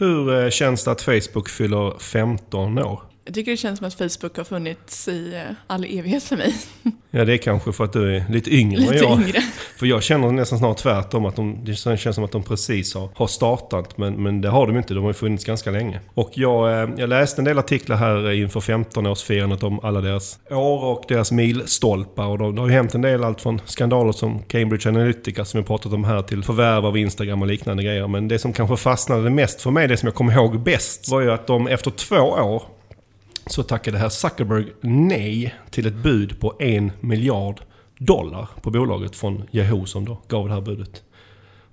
Hur eh, känns det att Facebook fyller 15 år? Jag tycker det känns som att Facebook har funnits i eh, all evighet för mig. Ja, det är kanske för att du är lite yngre än Lite jag. yngre. För jag känner nästan snart tvärtom. Att de, det känns som att de precis har, har startat. Men, men det har de inte. De har ju funnits ganska länge. Och jag, eh, jag läste en del artiklar här inför 15-årsfirandet om alla deras år och deras milstolpar. Och det har ju hänt en del. Allt från skandaler som Cambridge Analytica som vi pratat om här till förvärv av Instagram och liknande grejer. Men det som kanske fastnade mest för mig, det som jag kommer ihåg bäst, var ju att de efter två år så tackade herr Zuckerberg nej till ett bud på en miljard dollar på bolaget från Yahoo som då gav det här budet.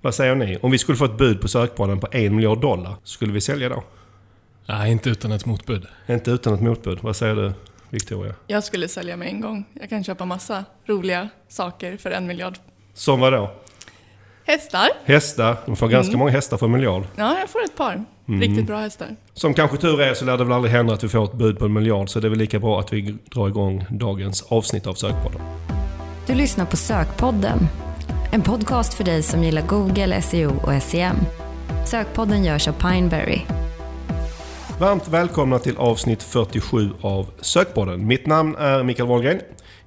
Vad säger ni? Om vi skulle få ett bud på sökbaren på en miljard dollar, skulle vi sälja då? Nej, inte utan ett motbud. Inte utan ett motbud. Vad säger du, Victoria? Jag skulle sälja med en gång. Jag kan köpa massa roliga saker för en miljard. Som vad då? Hästar. Hästar. De får ganska många hästar för en miljard. Ja, jag får ett par. Mm. Riktigt bra hästar. Som kanske tur är så lär det väl aldrig hända att vi får ett bud på en miljard. Så det är väl lika bra att vi drar igång dagens avsnitt av Sökpodden. Du lyssnar på Sökpodden. En podcast för dig som gillar Google, SEO och SEM. Sökpodden görs av Pineberry. Varmt välkomna till avsnitt 47 av Sökpodden. Mitt namn är Mikael Wahlgren.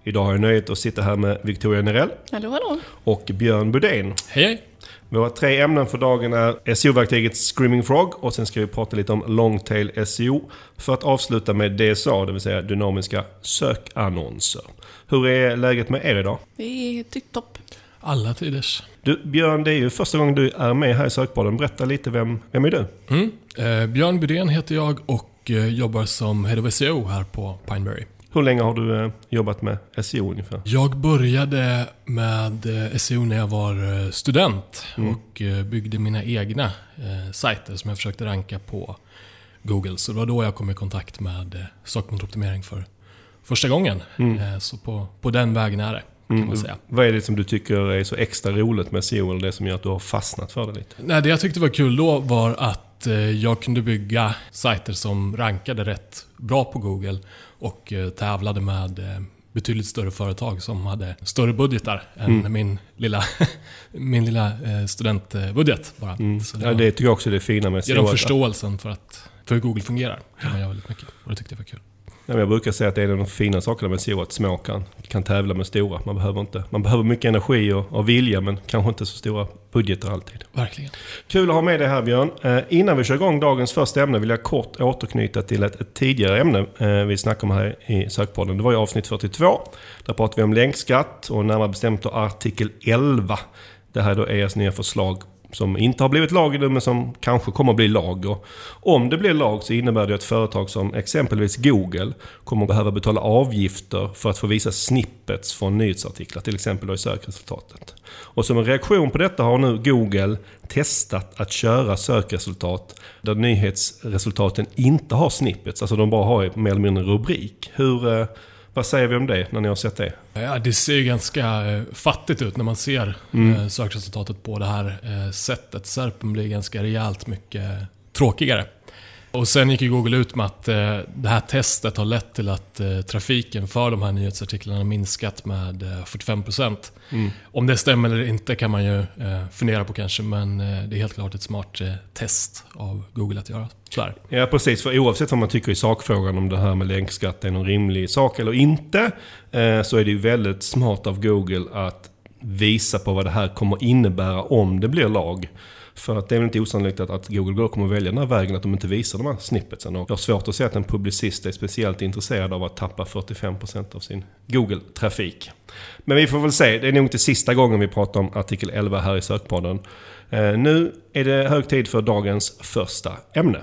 Idag har jag nöjet att sitta här med Victoria Nerell Hallå, hallå. och Björn Budén. Hej, hej! Våra tre ämnen för dagen är SEO-verktyget Screaming Frog och sen ska vi prata lite om Longtail SEO för att avsluta med DSA, det vill säga dynamiska sökannonser. Hur är läget med er idag? Det är tipptopp. Alla tiders. Du, Björn, det är ju första gången du är med här i Sökpodden. Berätta lite, vem, vem är du? Mm. Eh, Björn Bydén heter jag och eh, jobbar som Head of SEO här på Pineberry. Hur länge har du eh, jobbat med SEO ungefär? Jag började med eh, SEO när jag var eh, student och eh, byggde mina egna sajter som jag försökte ranka på Google. Så det var då jag kom i kontakt med sökmotoroptimering för första gången. Eh, Så på, på den vägen är det, säga. Vad är det som du tycker är så extra roligt med SEO eller det som gör att du har fastnat för det lite? Nej, det jag tyckte var kul då var att jag kunde bygga sajter som rankade rätt bra på Google och eh, tävlade med eh, betydligt större företag som hade större budgetar än min lilla, min lilla eh, studentbudget. Bara. Så det Ja, det tycker jag också är det fina med ger dem förståelsen för, att, för hur Google fungerar. kan man göra väldigt mycket. Och det tyckte jag var kul. Jag brukar säga att det är en av de fina sakerna med SEO, att små kan, kan tävla med stora. Man behöver, inte, man behöver mycket energi och, och vilja, men kanske inte så stora budgetar alltid. Verkligen. Kul att ha med dig här Björn. Eh, innan vi kör igång dagens första ämne vill jag kort återknyta till ett, ett tidigare ämne eh, vi snackade om här i Sökpodden. Det var i avsnitt 42. Där pratade vi om länkskatt och närmare bestämt då artikel 11. Det här är då EAs nya förslag som inte har blivit lag men som kanske kommer att bli lag. Och om det blir lag så innebär det att företag som exempelvis Google kommer att behöva betala avgifter för att få visa snippets från nyhetsartiklar, till exempel då i sökresultatet. Och som en reaktion på detta har nu Google testat att köra sökresultat där nyhetsresultaten inte har snippets, alltså de bara har mer eller mindre en rubrik. Hur, eh, vad säger vi om det när ni har sett det? Ja, det ser ju ganska eh, fattigt ut när man ser eh, sökresultatet på det här eh, sättet. Serpen blir ganska rejält mycket tråkigare. Och sen gick ju Google ut med att eh, det här testet har lett till att eh, trafiken för de här nyhetsartiklarna har minskat med eh, 45%. Om det stämmer eller inte kan man ju eh, fundera på kanske, men eh, det är helt klart ett smart eh, test av Google att göra. Så är det. Ja precis, för oavsett vad man tycker i sakfrågan om det här med länkskatt är någon rimlig sak eller inte. Så är det ju väldigt smart av Google att visa på vad det här kommer innebära om det blir lag. För att det är väl inte osannolikt att, att Google då kommer att välja den här vägen att de inte visar de här snippetsen. Och jag har svårt att se att en publicist är speciellt intresserad av att tappa 45% av sin Google-trafik. Men vi får väl se, det är nog inte sista gången vi pratar om artikel 11 här i sökpodden. Eh, nu är det hög tid för dagens första ämne.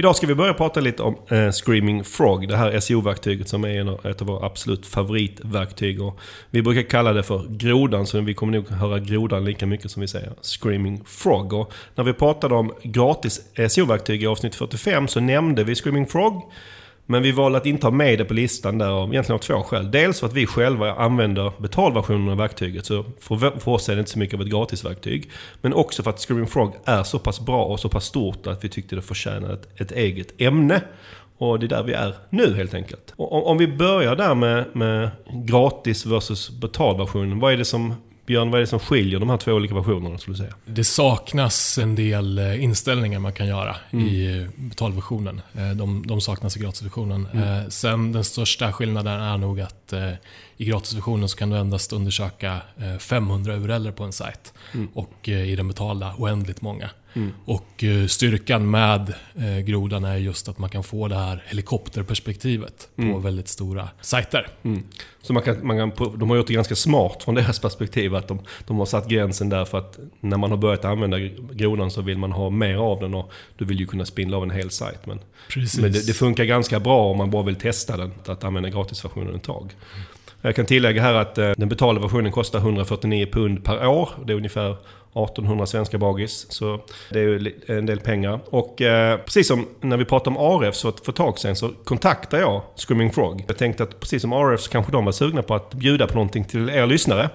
Idag ska vi börja prata lite om eh, Screaming Frog, det här SEO-verktyget som är en av- ett av våra absolut favoritverktyg. Och vi brukar kalla det för grodan, så vi kommer nog höra grodan lika mycket som vi säger Screaming Frog. Och när vi pratade om gratis SEO-verktyg i avsnitt 45 så nämnde vi Screaming Frog. Men vi valde att inte ha med det på listan där av egentligen av två skäl. Dels för att vi själva använder betalversionen av verktyget, så för, för oss är det inte så mycket av ett gratisverktyg. Men också för att Screaming Frog är så pass bra och så pass stort att vi tyckte det förtjänade ett, ett eget ämne. Och det är där vi är nu helt enkelt. Och om, vi börjar där med, med gratis versus betalversionen. Vad är det som Björn, vad är det som skiljer de här två olika versionerna skulle du säga? Det saknas en del eh, inställningar man kan göra Mm. i eh, betalversionen. Eh, De, de saknas i gratisversionen. Mm. Eh, Sen den största skillnaden är nog att eh, i gratisversionen så kan du endast undersöka eh, 500 URLer på en sajt. Mm. Och eh, i den betalda oändligt många. Mm. Och eh, styrkan med eh, grodan är just att man kan få det här helikopterperspektivet på Mm. väldigt stora sajter. Mm. Så man kan, man kan, de har gjort det ganska smart från deras perspektiv. Att de, de har satt gränsen där för att när man har börjat använda grodan så vill man ha mer av den och du vill ju kunna spindla av en hel sajt. Men, men det, det funkar ganska bra om man bara vill testa den, att använda gratisversionen ett tag. Jag kan tillägga här att eh, den betalda versionen kostar 149 pund per år. Det är ungefär 1800 svenska bagis. Så det är ju en del pengar. Och eh, precis som när vi pratade om RF så för ett tag sedan så kontaktade jag Screaming Frog. Jag tänkte att precis som RF så kanske de var sugna på att bjuda på någonting till er lyssnare.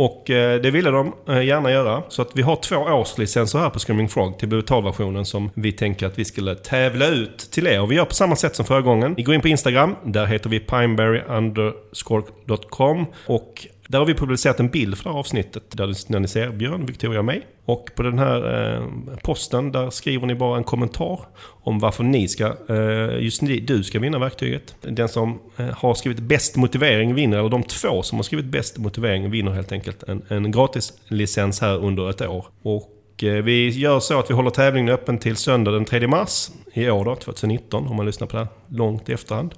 Och eh, det ville de eh, gärna göra. Så att vi har två årslicenser här på Screaming Frog till betalversionen som vi tänker att vi skulle tävla ut till er. Och vi gör på samma sätt som förra gången. Ni går in på Instagram. Där heter vi pineberry_.com och där har vi publicerat en bild för det här avsnittet där ni ser Björn, Victoria och mig. Och på den här eh, posten där skriver ni bara en kommentar om varför ni ska, eh, just ni, du ska vinna verktyget. Den som eh, har skrivit bäst motivering vinner, eller de två som har skrivit bäst motivering vinner helt enkelt en, en gratis licens här under ett år. Och eh, vi gör så att vi håller tävlingen öppen till söndag den 3 mars i år då, 2019, om man lyssnar på det här långt i efterhand.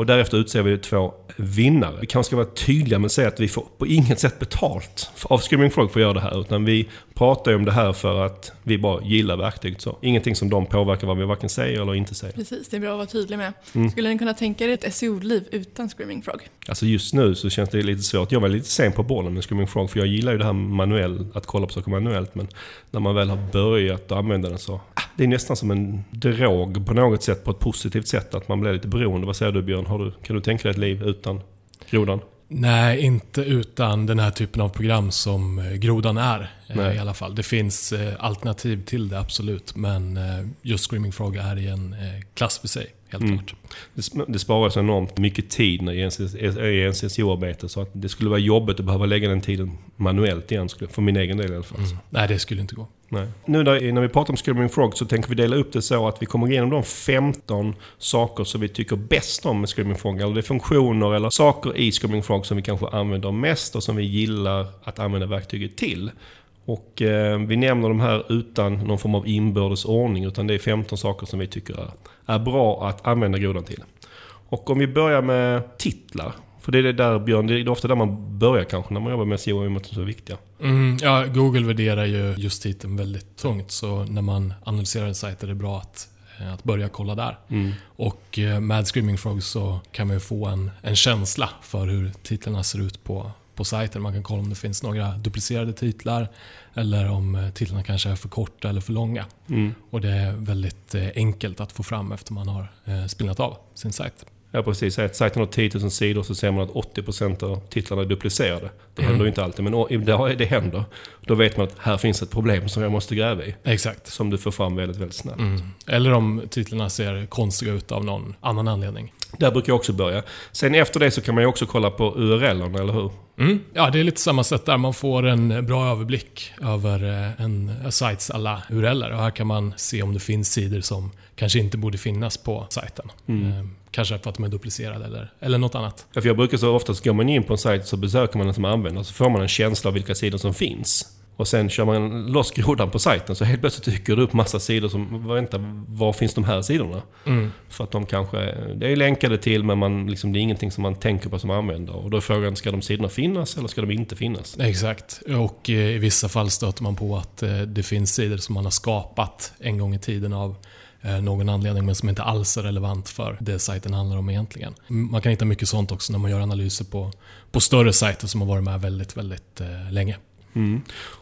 Och därefter utser vi två vinnare. Vi kanske ska vara tydliga med att säga att vi får på inget sätt betalt av Screaming Frog för att göra det här. Utan vi pratar ju om det här för att vi bara gillar verktyget så. Ingenting som de påverkar vad vi varken säger eller inte säger. Precis, det är bra att vara tydlig med. Mm. Skulle ni kunna tänka er ett SEO-liv utan Screaming Frog? Alltså just nu så känns det lite svårt. Jag var lite sen på bollen med Screaming Frog för jag gillar ju det här manuell, att kolla på saker manuellt. Men när man väl har börjat använda den så... ah, Det är nästan som en drog på något sätt, på ett positivt sätt. Att man blir lite beroende. Vad säger du Björn? Har du, kan du tänka dig ett liv utan grodan? Nej, inte utan den här typen av program som eh, Grodan är. eh, Nej. I alla fall. Det finns eh, alternativ till det, absolut. Men just Screaming Frog är i en klass för sig, helt Mm. klart. Det, det sparar så enormt mycket tid när i NCSO-arbete. Så att det skulle vara jobbigt att behöva lägga den tiden manuellt igen. skulle- För min egen del i alla fall. Mm. Nej, det skulle inte gå. Nej. Nu när, när vi pratar om Screaming Frog så tänker vi dela upp det så att vi kommer igenom de 15 saker som vi tycker bäst om med Screaming Frog. Eller det är funktioner eller saker i Screaming Frog som vi kanske använder mest och som vi gillar att använda verktyget till. Och eh, vi nämner de här utan någon form av inbördes ordning utan det är 15 saker som vi tycker är, är bra att använda grodan till. Och om vi börjar med titlar. För det är det där Björn, det är ofta där man börjar kanske när man jobbar med SEO i och med att de är viktiga. Mm, ja, Google värderar ju just titeln väldigt tungt, så när man analyserar en sajt är det bra att, eh, att börja kolla där. Mm. Och eh, med Screaming Frog så kan man ju få en, en känsla för hur titlarna ser ut på, på sajten. Man kan kolla om det finns några duplicerade titlar eller om eh, titlarna kanske är för korta eller för långa. Mm. Och det är väldigt eh, enkelt att få fram efter man har eh, spinnat av sin sajt. Ja precis, att sajten har 10 000 sidor så ser man att 80% av titlarna är duplicerade. Det händer Mm. ju inte alltid, men det händer. Då vet man att här finns ett problem som jag måste gräva i. Exakt. Som du får fram väldigt, väldigt snabbt. Mm. Eller om titlarna ser konstiga ut av någon annan anledning. Där brukar jag också börja. Sen efter det så kan man ju också kolla på URLerna, eller hur? Mm. Ja, det är lite samma sätt där. Man får en bra överblick över eh, en sajts alla URLer. Och här kan man se om det finns sidor som kanske inte borde finnas på sajten. Mm. Eh, Kanske för att de är duplicerade eller, eller något annat. Ja, för jag brukar så oftast, går man in på en sajt så besöker man den som användare så får man en känsla av vilka sidor som finns. Och sen kör man loss grodan på sajten så helt plötsligt dyker det upp massa sidor som, vänta, var finns de här sidorna? Mm. För att de kanske, det är länkade till men man, liksom, det är ingenting som man tänker på som användare. Och då är frågan, ska de sidorna finnas eller ska de inte finnas? Exakt. Och eh, i vissa fall stöter man på att eh, det finns sidor som man har skapat en gång i tiden av eh, någon anledning men som inte alls är relevant för det sajten handlar om egentligen. Man kan hitta mycket sånt också när man gör analyser på, på större sajter som har varit med väldigt, väldigt länge. Mm.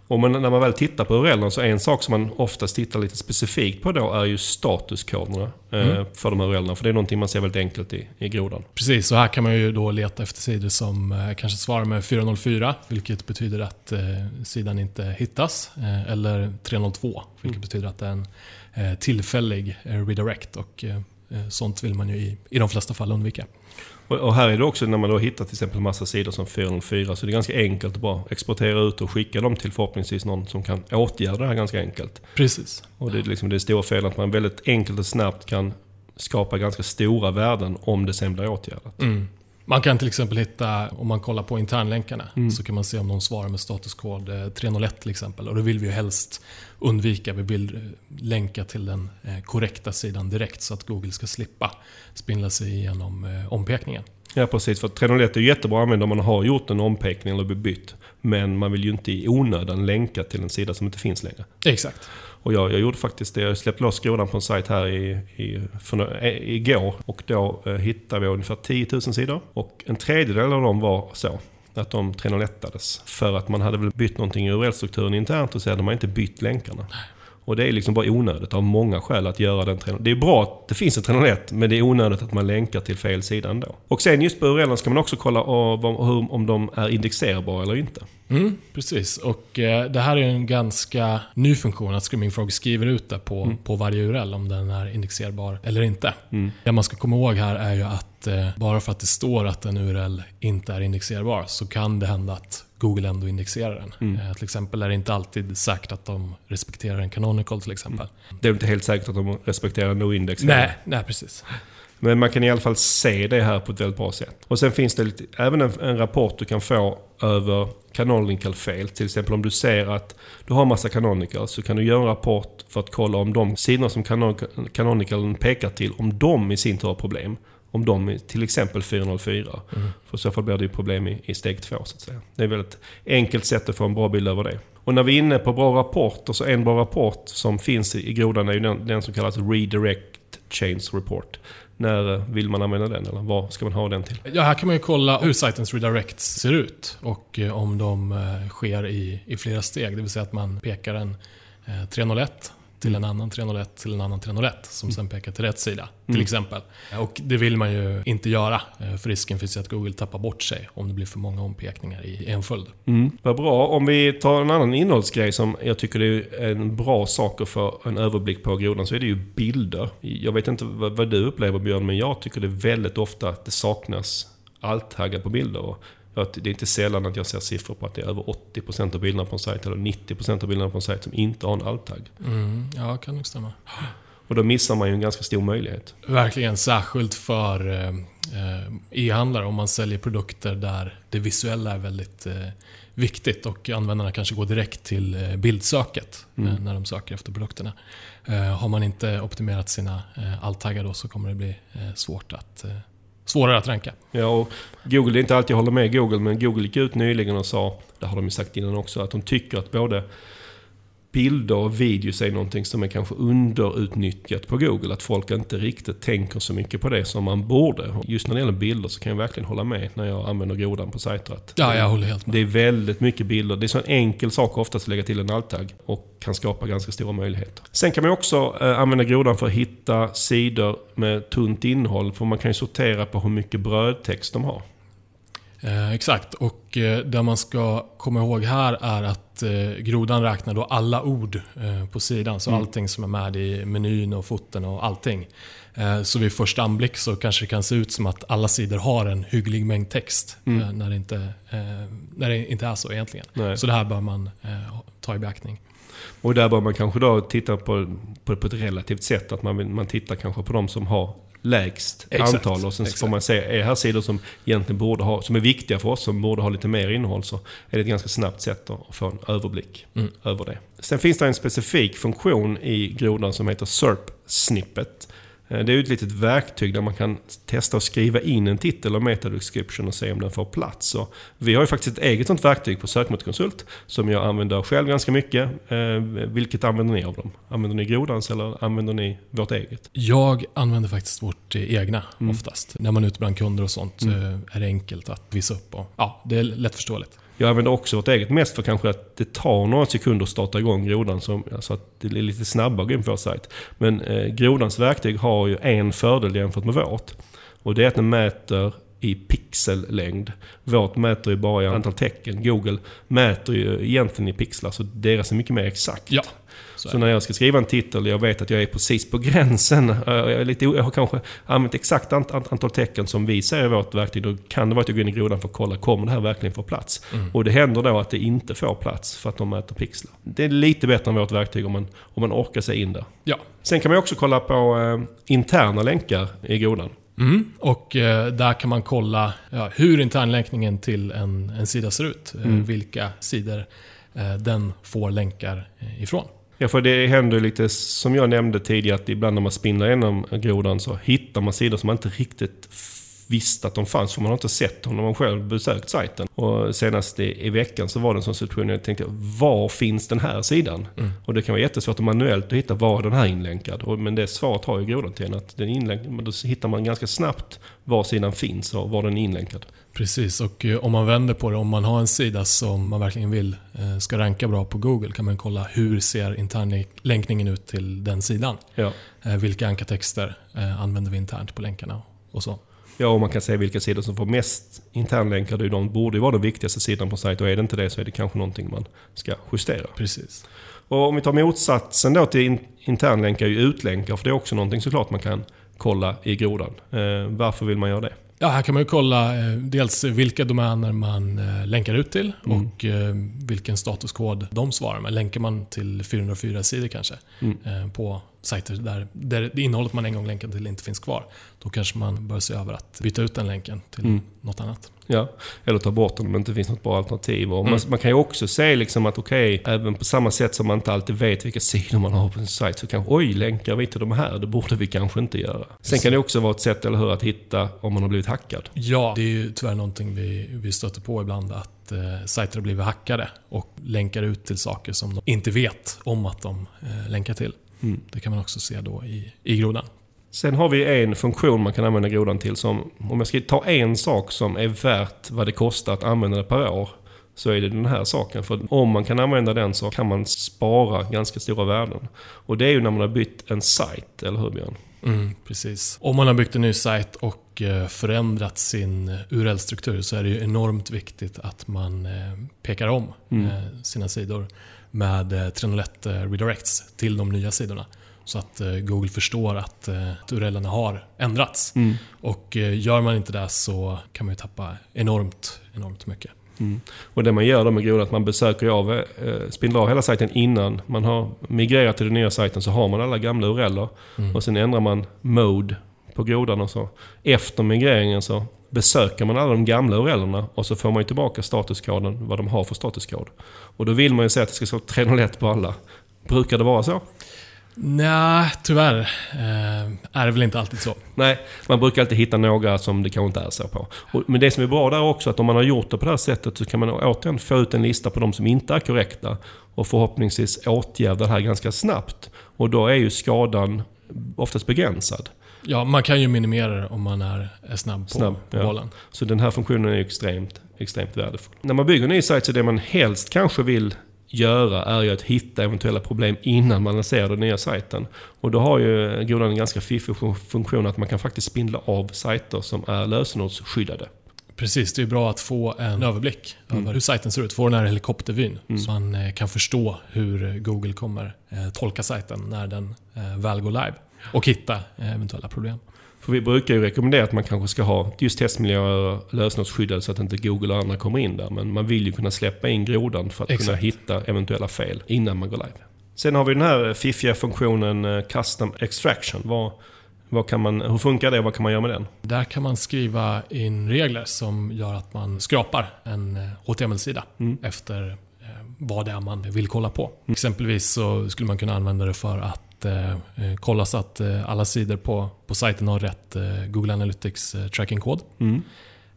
Och men när man väl tittar på URLen så är en sak som man oftast tittar lite specifikt på då är ju statuskoderna eh, Mm. för de här URLerna. För det är någonting man ser väldigt enkelt i, i grodan. Precis, så här kan man ju då leta efter sidor som eh, kanske svarar med 404, vilket betyder att eh, sidan inte hittas. Eh, eller 302, vilket Mm. betyder att det är en eh, tillfällig eh, redirect. Och sånt vill man ju i, i de flesta fall undvika. Och, och här är det också när man då hittar till exempel massa sidor som 404 så det är ganska enkelt att bara exportera ut och skicka dem till förhoppningsvis någon som kan åtgärda det här ganska enkelt. Precis. Och det är liksom det stora felet att man väldigt enkelt och snabbt kan skapa ganska stora värden om det sen blir åtgärdat. Mm. Man kan till exempel hitta, om man kollar på internlänkarna, Mm. så kan man se om de svarar med statuskod eh, 301 till exempel. Och det vill vi ju helst undvika. Vi vill eh, länka till den eh, korrekta sidan direkt så att Google ska slippa spindla sig igenom eh, ompekningen. Ja precis, för 301 är jättebra att använda om man har gjort en ompekning eller bytt. Men man vill ju inte i onödan länka till en sida som inte finns längre. Exakt. Och jag, jag gjorde faktiskt det. Jag släppte loss grodan på en sajt här i, i, för, nå- eh, igår. Och då eh, hittade vi ungefär 10 000 sidor. Och en tredjedel av dem var så. Att de 301-ades. För att man hade väl bytt någonting i URL-strukturen internt och så hade man inte bytt länkarna. Och det är liksom bara onödigt av många skäl att göra den 301. Det är bra att det finns en 301 men det är onödigt att man länkar till fel sida ändå. Och sen just på URL ska man också kolla om, om de är indexerbara eller inte. Mm, precis. Och eh, det här är en ganska ny funktion att Screaming Frog skriver ut det på, på varje URL om den är indexerbar eller inte. Mm. Det man ska komma ihåg här är ju att eh, bara för att det står att en URL inte är indexerbar så kan det hända att Google ändå indexerar den. Mm. Eh, till exempel är det inte alltid säkert att de respekterar en canonical till exempel. Det är inte helt säkert att de respekterar no-index. Nej, nej precis. Men man kan i alla fall se det här på ett väldigt bra sätt. Och sen finns det lite, även en, en rapport du kan få över canonical fail. Till exempel om du ser att du har massa canonical så kan du göra en rapport för att kolla om de sidor som canon- canonicalen pekar till, om de i sin tur har problem. Om de är till exempel 404. Mm. För i så fall blir det ju problem i, i steg två så att säga. Det är väl ett enkelt sätt att få en bra bild över det. Och när vi är inne på bra rapporter så en bra rapport som finns i, i grodan är ju den, den som kallas Redirect Chains Report. När eh, vill man använda den eller vad ska man ha den till? Ja, här kan man ju kolla hur sajtens redirects ser ut och eh, om de eh, sker i, i flera steg. Det vill säga att man pekar en 301 till en annan 301 till en annan 301 som sen pekar till rätt sida. Till Mm. exempel. Och det vill man ju inte göra. eh, För risken finns ju att Google tappar bort sig om det blir för många ompekningar i en följd. Mm. Vad bra. Om vi tar en annan innehållsgrej som jag tycker är en bra sak att få en överblick på grodan så är det ju bilder. Jag vet inte vad, vad du upplever Björn, men jag tycker det väldigt ofta att det saknas alt-taggar på bilder. Och det är inte sällan att jag ser siffror på att det är över 80% av bilderna på en sajt eller 90% av bilderna på en sajt som inte har en alt-tagg. Mm, ja, kan nog stämma. Och då missar man ju en ganska stor möjlighet. Verkligen, särskilt för eh, eh, e-handlare om man säljer produkter där det visuella är väldigt eh, viktigt och användarna kanske går direkt till eh, bildsöket Mm. när de söker efter produkterna. Har man inte optimerat sina alt-taggar då så kommer det bli svårt att, svårare att ranka. Ja, och Google, det är inte alltid jag håller med Google, men Google gick ut nyligen och sa, det har de ju sagt innan också, att de tycker att både bilder och videos är någonting som är kanske underutnyttjat på Google. Att folk inte riktigt tänker så mycket på det som man borde. Just när det gäller bilder så kan jag verkligen hålla med när jag använder grodan på sajter. Att Ja, jag håller helt med. det är väldigt mycket bilder. Det är så en enkel sak oftast att lägga till en alt-tagg och kan skapa ganska stora möjligheter. Sen kan man också eh, använda grodan för att hitta sidor med tunt innehåll. För man kan ju sortera på hur mycket brödtext de har. Eh, exakt, och eh, det man ska komma ihåg här är att eh, grodan räknar då alla ord eh, på sidan. Så Mm. allting som är med i menyn och foten och allting. Eh, så vid första anblick så kanske det kan se ut som att alla sidor har en hygglig mängd text. Mm. Eh, när, det inte, när det inte är så egentligen. Nej. Så det här bör man ta i beaktning. Och där bör man kanske då titta på, på, på ett relativt sätt. Att man, man tittar kanske på de som har lägst Exakt, antal. Och sen så får exakt. man se, är här sidor som egentligen borde ha, som är viktiga för oss, som borde ha lite mer innehåll. Så är det ett ganska snabbt sätt att att få en överblick Mm. över det. Sen finns det en specifik funktion i grodan som heter SERP snippet. Eh, Det är ett litet verktyg där man kan testa att skriva in en titel och metadescription och se om den får plats. Och vi har ju faktiskt ett eget sånt verktyg på Sökmotorkonsult som jag använder själv ganska mycket. Eh, Vilket använder ni av dem? Använder ni grodans eller använder ni vårt eget? Jag använder faktiskt vårt eh, egna Mm. oftast. När man är ute bland kunder och sånt Mm. är det enkelt att visa upp. Och, ja, det är lättförståeligt. Jag använder också vårt eget, mest för kanske att det tar några sekunder att starta igång grodan. Så, alltså att det är lite snabbare att gå in på vår sajt. Men eh, grodans verktyg har ju en fördel jämfört med vårt. Och det är att den mäter i pixellängd. Vårt mäter ju bara i antal tecken. Google mäter ju egentligen i pixlar, så deras är mycket mer exakt. Ja, så Så när jag ska skriva en titel, jag vet att jag är precis på gränsen. Jag, är lite, jag har kanske använt exakt ant, ant, antal tecken som vi säger i vårt verktyg. Då kan det vara att jag går in i grodan för att kolla, kommer det här verkligen få plats? Mm. Och det händer då att det inte får plats för att de mäter pixlar. Det är lite bättre än vårt verktyg om man, om man orkar sig in där. Ja. Sen kan man också kolla på eh, interna länkar i grodan. Mm. Och eh, där kan man kolla ja, hur internlänkningen till en, en sida ser ut. Eh, Mm. Vilka sidor eh, den får länkar eh, ifrån. Ja, för det händer lite som jag nämnde tidigare att ibland när man spinner igenom grodan så hittar man sidor som man inte riktigt visste att de fanns för man har inte sett dem när man själv besökt sajten. Och senast i, i veckan så var det en sån situation där jag tänkte var finns den här sidan? Mm. Och det kan vara jättesvårt att manuellt hitta var den här är inlänkad. Och, men det svaret har ju grodan till en att den. Men då hittar man ganska snabbt var sidan finns och var den är inlänkad. Precis, och eh, om man vänder på det, om man har en sida som man verkligen vill eh, ska ranka bra på Google kan man kolla hur ser internlänkningen ut till den sidan. Ja. Eh, Vilka ankartexter använder vi internt på länkarna och så. Ja, och man kan se vilka sidor som får mest internlänkar. De borde ju vara den viktigaste sidan på sajten. Och är det inte det så är det kanske någonting man ska justera. Precis. Och om vi tar motsatsen då till in, internlänkar är ju utlänkar. För det är också någonting såklart man kan kolla i grodan. Varför vill man göra det? Ja, här kan man ju kolla eh, dels vilka domäner man eh, länkar ut till Mm. och eh, vilken statuskod de svarar med. Länkar man till 404 sidor kanske Mm. på sajter där, där det innehållet man en gång länkat till inte finns kvar. Då kanske man bör se över att byta ut den länken till Mm. något annat. Ja, eller ta bort den om det inte finns något bra alternativ. Och man, Mm. man kan ju också se liksom att okej, även på samma sätt som man inte alltid vet vilka sidor man har på sin sajt så kanske oj, länkar vi till de här? Det borde vi kanske inte göra. Sen kan det också vara ett sätt, eller hur, att hitta om man har blivit hackad. Ja, det är ju tyvärr någonting vi, vi stöter på ibland att eh, sajter har blivit hackade och länkar ut till saker som de inte vet om att de eh, länkar till. Mm. Det kan man också se då i, i grodan. Sen har vi en funktion man kan använda grodan till som, om jag ska ta en sak som är värt vad det kostar att använda det per år, så är det den här saken. För om man kan använda den så kan man spara ganska stora värden. Och det är ju när man har bytt en sajt, eller hur Björn? Mm, precis. Om man har byggt en ny sajt och eh, förändrat sin eh, URL-struktur så är det ju enormt viktigt att man eh, pekar om Mm. sina sidor med eh, 301 eh, redirects till de nya sidorna. Så att eh, Google förstår att, eh, att URLerna har ändrats. Och eh, gör man inte det så kan man ju tappa enormt, enormt mycket. Mm. Och det man gör då med grodan är att man besöker av, eh, spindlar av hela sajten innan man har migrerat till den nya sajten så har man alla gamla URLer. Mm. Och sen ändrar man mode på grodan och så. Efter migreringen så besöker man alla de gamla URLerna och så får man ju tillbaka statuskoden, vad de har för statuskod. Och då vill man ju säga att det ska stå 301 på alla. Brukar det vara så? Nej, tyvärr eh, är det väl inte alltid så. Nej, man brukar alltid hitta några som det kanske inte är så på. Och, men det som är bra där också, att om man har gjort det på det här sättet så kan man återigen få ut en lista på de som inte är korrekta. Och förhoppningsvis åtgärda det här ganska snabbt. Och då är ju skadan oftast begränsad. Ja, man kan ju minimera det om man är, är snabb på, Snabb, på ja. bollen. Så den här funktionen är ju extremt, extremt värdefull. När man bygger en ny sajt så det man helst kanske vill göra är ju att hitta eventuella problem innan man lanserar den nya sajten. Och då har ju Grodan en ganska fiffig fun- funktion att man kan faktiskt spindla av sajter som är lösenordsskyddade. Precis, det är bra att få en överblick Mm. över hur sajten ser ut. Få den här helikoptervyn. Så man eh, kan förstå hur Google kommer eh, tolka sajten när den eh, väl går live. Och hitta eventuella problem. För vi brukar ju rekommendera att man kanske ska ha just testmiljöer lösenordsskyddade så att inte Google och andra kommer in där. Men man vill ju kunna släppa in grodan för att kunna Exakt. hitta eventuella fel innan man går live. Sen har vi den här fiffiga funktionen eh, Custom Extraction. Vad, vad kan man, hur funkar det och vad kan man göra med den? Där kan man skriva in regler som gör att man skrapar en eh, HTML-sida Mm. efter eh, vad det är man vill kolla på. Exempelvis så skulle man kunna använda det för att eh, eh, kolla så att eh, alla sidor på, på sajten har rätt eh, Google Analytics eh, tracking-kod. Mm.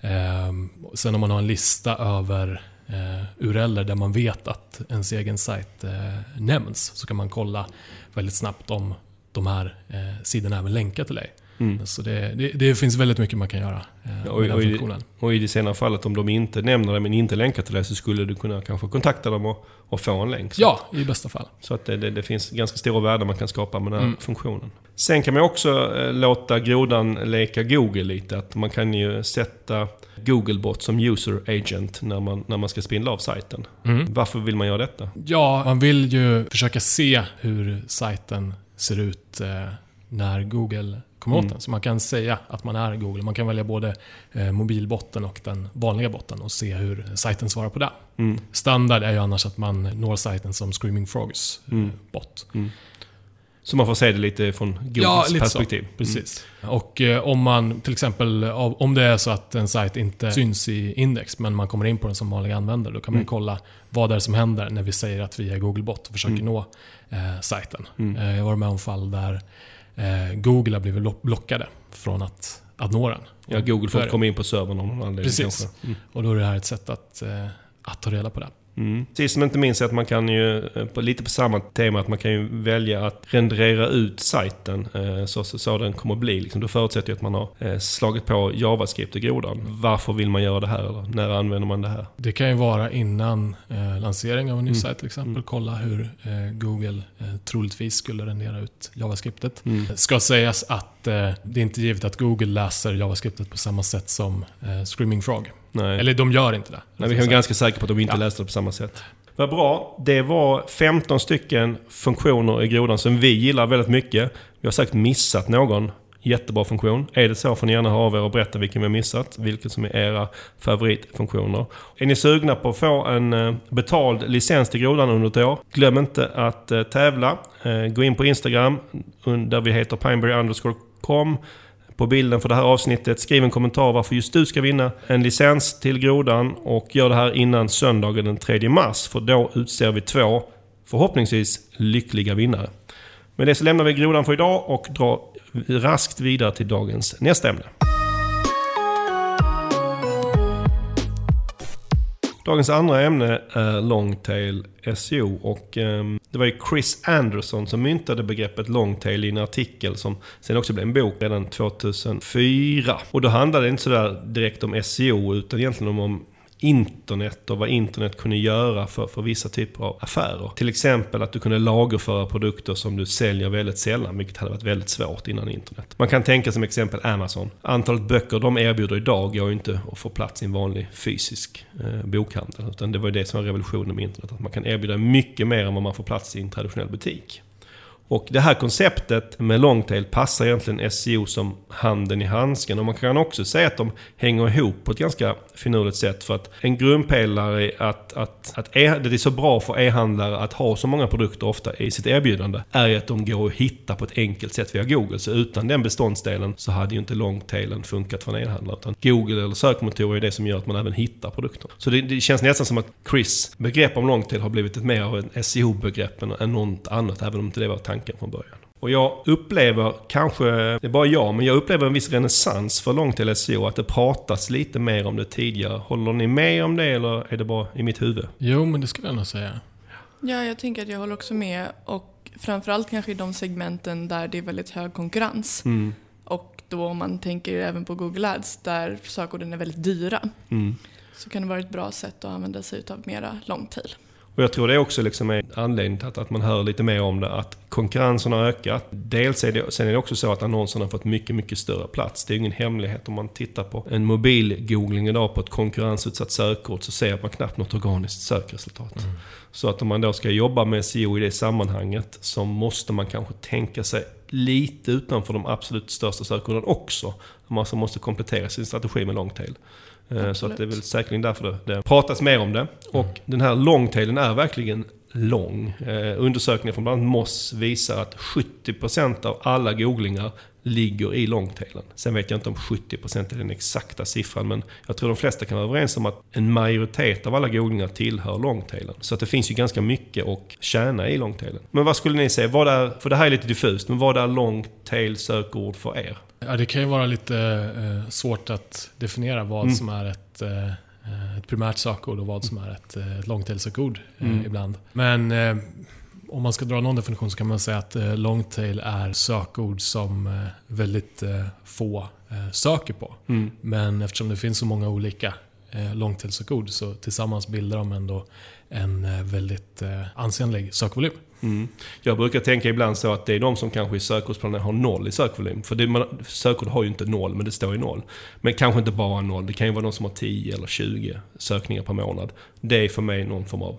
Ehm, sen om man har en lista över eh, URLer där man vet att ens egen sajt eh, nämns så kan man kolla väldigt snabbt om de här sidorna även länkar till dig. Mm. Så det, det, det finns väldigt mycket man kan göra eh, Ja, och- med den och i- funktionen. Och i det senare fallet om de inte nämner det men inte länkar till det så skulle du kunna kanske kontakta dem och, och få en länk. Ja, i bästa fall. så att det, det, det finns ganska stora värden man kan skapa med den här Mm. funktionen. Sen kan man också eh, låta grodan leka Google lite. Att man kan ju sätta Googlebot som user agent när man, när man ska spindla av sajten. Mm. Varför vill man göra detta? Ja, man vill ju försöka se hur sajten ser ut eh, när Google kommer åt Mm. den. Så man kan säga att man är Google. Man kan välja både eh, mobilbotten och den vanliga botten och se hur sajten svarar på det. Mm. Standard är ju annars att man når sajten som Screaming Frogs eh, Mm. bot. Så man får se det lite från Googles Ja, lite perspektiv. så. Precis. Och eh, om man till exempel, om det är så att en sajt inte syns i index, men man kommer in på den som vanlig användare, då kan man Mm. kolla vad det är som händer när vi säger att vi är Googlebot och försöker Mm. nå eh, sajten. Mm. Eh, jag varit med om fall där Google har blivit block- blockade från att, att nå den. Ja, Google får inte komma in på servern av någon anledning Precis. Mm. Och då är det här ett sätt att, eh, att ta reda på det. Mm. Sist som inte minst är att man kan ju, eh, lite på samma tema, att man kan ju välja att rendera ut sajten eh, så, så, den kommer att bli. Liksom. Då förutsätter jag att man har eh, slagit på JavaScript i grodan. Varför vill man göra det här? Eller när använder man det här? Det kan ju vara innan eh, lansering av en ny Mm. sajt till exempel. Mm. Kolla hur eh, Google eh, troligtvis skulle rendera ut JavaScriptet. Mm. Ska sägas att eh, det är inte givet att Google läser JavaScriptet på samma sätt som eh, Screaming Frog. Nej. Eller de gör inte det. Nej, vi kan vara ganska säkra på att de inte Ja. läste det på samma sätt. Vad bra. Det var 15 stycken funktioner i grodan som vi gillar väldigt mycket. Vi har säkert missat någon jättebra funktion. Är det så får ni gärna höra av er och berätta vilken vi har missat. Vilka som är era favoritfunktioner. Är ni sugna på att få en eh, betald licens till grodan under ett år? Glöm inte att eh, tävla. Eh, Gå in på Instagram där vi heter pineberry underscore com på bilden för det här avsnittet. Skriv en kommentar varför just du ska vinna en licens till grodan och gör det här innan söndagen den 3 mars. För då utser vi två, förhoppningsvis, lyckliga vinnare. Med det så lämnar vi grodan för idag och drar raskt vidare till dagens nästa ämne. Dagens andra ämne är Longtail SEO och eh, det var ju Chris Anderson som myntade begreppet Longtail i en artikel som sen också blev en bok redan 2004. Och då handlade det inte sådär direkt om SEO utan egentligen om, om internet och vad internet kunde göra för, för vissa typer av affärer. Till exempel att du kunde lagerföra produkter som du säljer väldigt sällan, vilket hade varit väldigt svårt innan internet. Man kan tänka som exempel Amazon. Antalet böcker de erbjuder idag går ju inte att få plats i en vanlig fysisk eh, bokhandel. Utan det var ju det som var revolutionen med internet. Att man kan erbjuda mycket mer än vad man får plats i en traditionell butik. Och det här konceptet med longtail passar egentligen SEO som handen i handsken. Och man kan också säga att de hänger ihop på ett ganska finurligt sätt. För att en grundpelare är att, att, att e, det är så bra för e-handlare att ha så många produkter ofta i sitt erbjudande. Är ju att de går att hitta på ett enkelt sätt via Google. Så utan den beståndsdelen så hade ju inte longtailen funkat för en e-handlare. Utan Google eller sökmotorer är det som gör att man även hittar produkter. Så det, det känns nästan som att Chris begrepp om longtail har blivit ett mer av ett SEO-begrepp än, än något annat. Även om inte det var tanken tanken från början. Och jag upplever, kanske, det är bara jag, men jag upplever en viss renässans för longtail SEO. Att det pratas lite mer om det tidigare. Håller ni med om det eller är det bara i mitt huvud? Jo, men det skulle jag nog säga. Ja, jag tänker att jag håller också med. Och framförallt kanske i de segmenten där det är väldigt hög konkurrens. Mm. Och då om man tänker även på Google Ads där sökorden är väldigt dyra. Mm. Så kan det vara ett bra sätt att använda sig av mera longtail. Och jag tror det också liksom är anledningen till att, att man hör lite mer om det. Att konkurrensen har ökat. Dels är det, sen är det också så att annonserna har fått mycket, mycket större plats. Det är ingen hemlighet om man tittar på en mobilgoogling idag på ett konkurrensutsatt sökord så ser man knappt något organiskt sökresultat. Så att om man då ska jobba med SEO i det sammanhanget så måste man kanske tänka sig lite utanför de absolut största sökorden också. Man alltså måste komplettera sin strategi med longtail. Eh, Så att det är väl säkerligen därför det, det pratas mer om det. Och den här longtailen är verkligen lång. Eh, undersökningar från bland annat Moss visar att 70% av alla googlingar ligger i longtailen. Sen vet jag inte om 70% är den exakta siffran, men jag tror de flesta kan vara överens om att en majoritet av alla googlingar tillhör longtailen. Så att det finns ju ganska mycket att tjäna i longtailen. Men vad skulle ni säga, vad är, för det här är lite diffust, men vad är longtail sökord för er? Ja, det kan ju vara lite eh, svårt att definiera vad Mm. som är ett, eh, ett primärt sökord och vad som är ett, eh, ett longtail-sökord eh, Mm. ibland. Men eh, om man ska dra någon definition så kan man säga att eh, longtail är sökord som eh, väldigt eh, få söker på. Mm. Men eftersom det finns så många olika långtailsökord så tillsammans bildar de ändå en väldigt ansenlig sökvolym. Mm. Jag brukar tänka ibland så att det är de som kanske i sökordsplanen har noll i sökvolym. För det, man, sökord har ju inte noll, men det står ju noll. Men kanske inte bara noll. Det kan ju vara de som har 10 eller 20 sökningar per månad. Det är för mig någon form av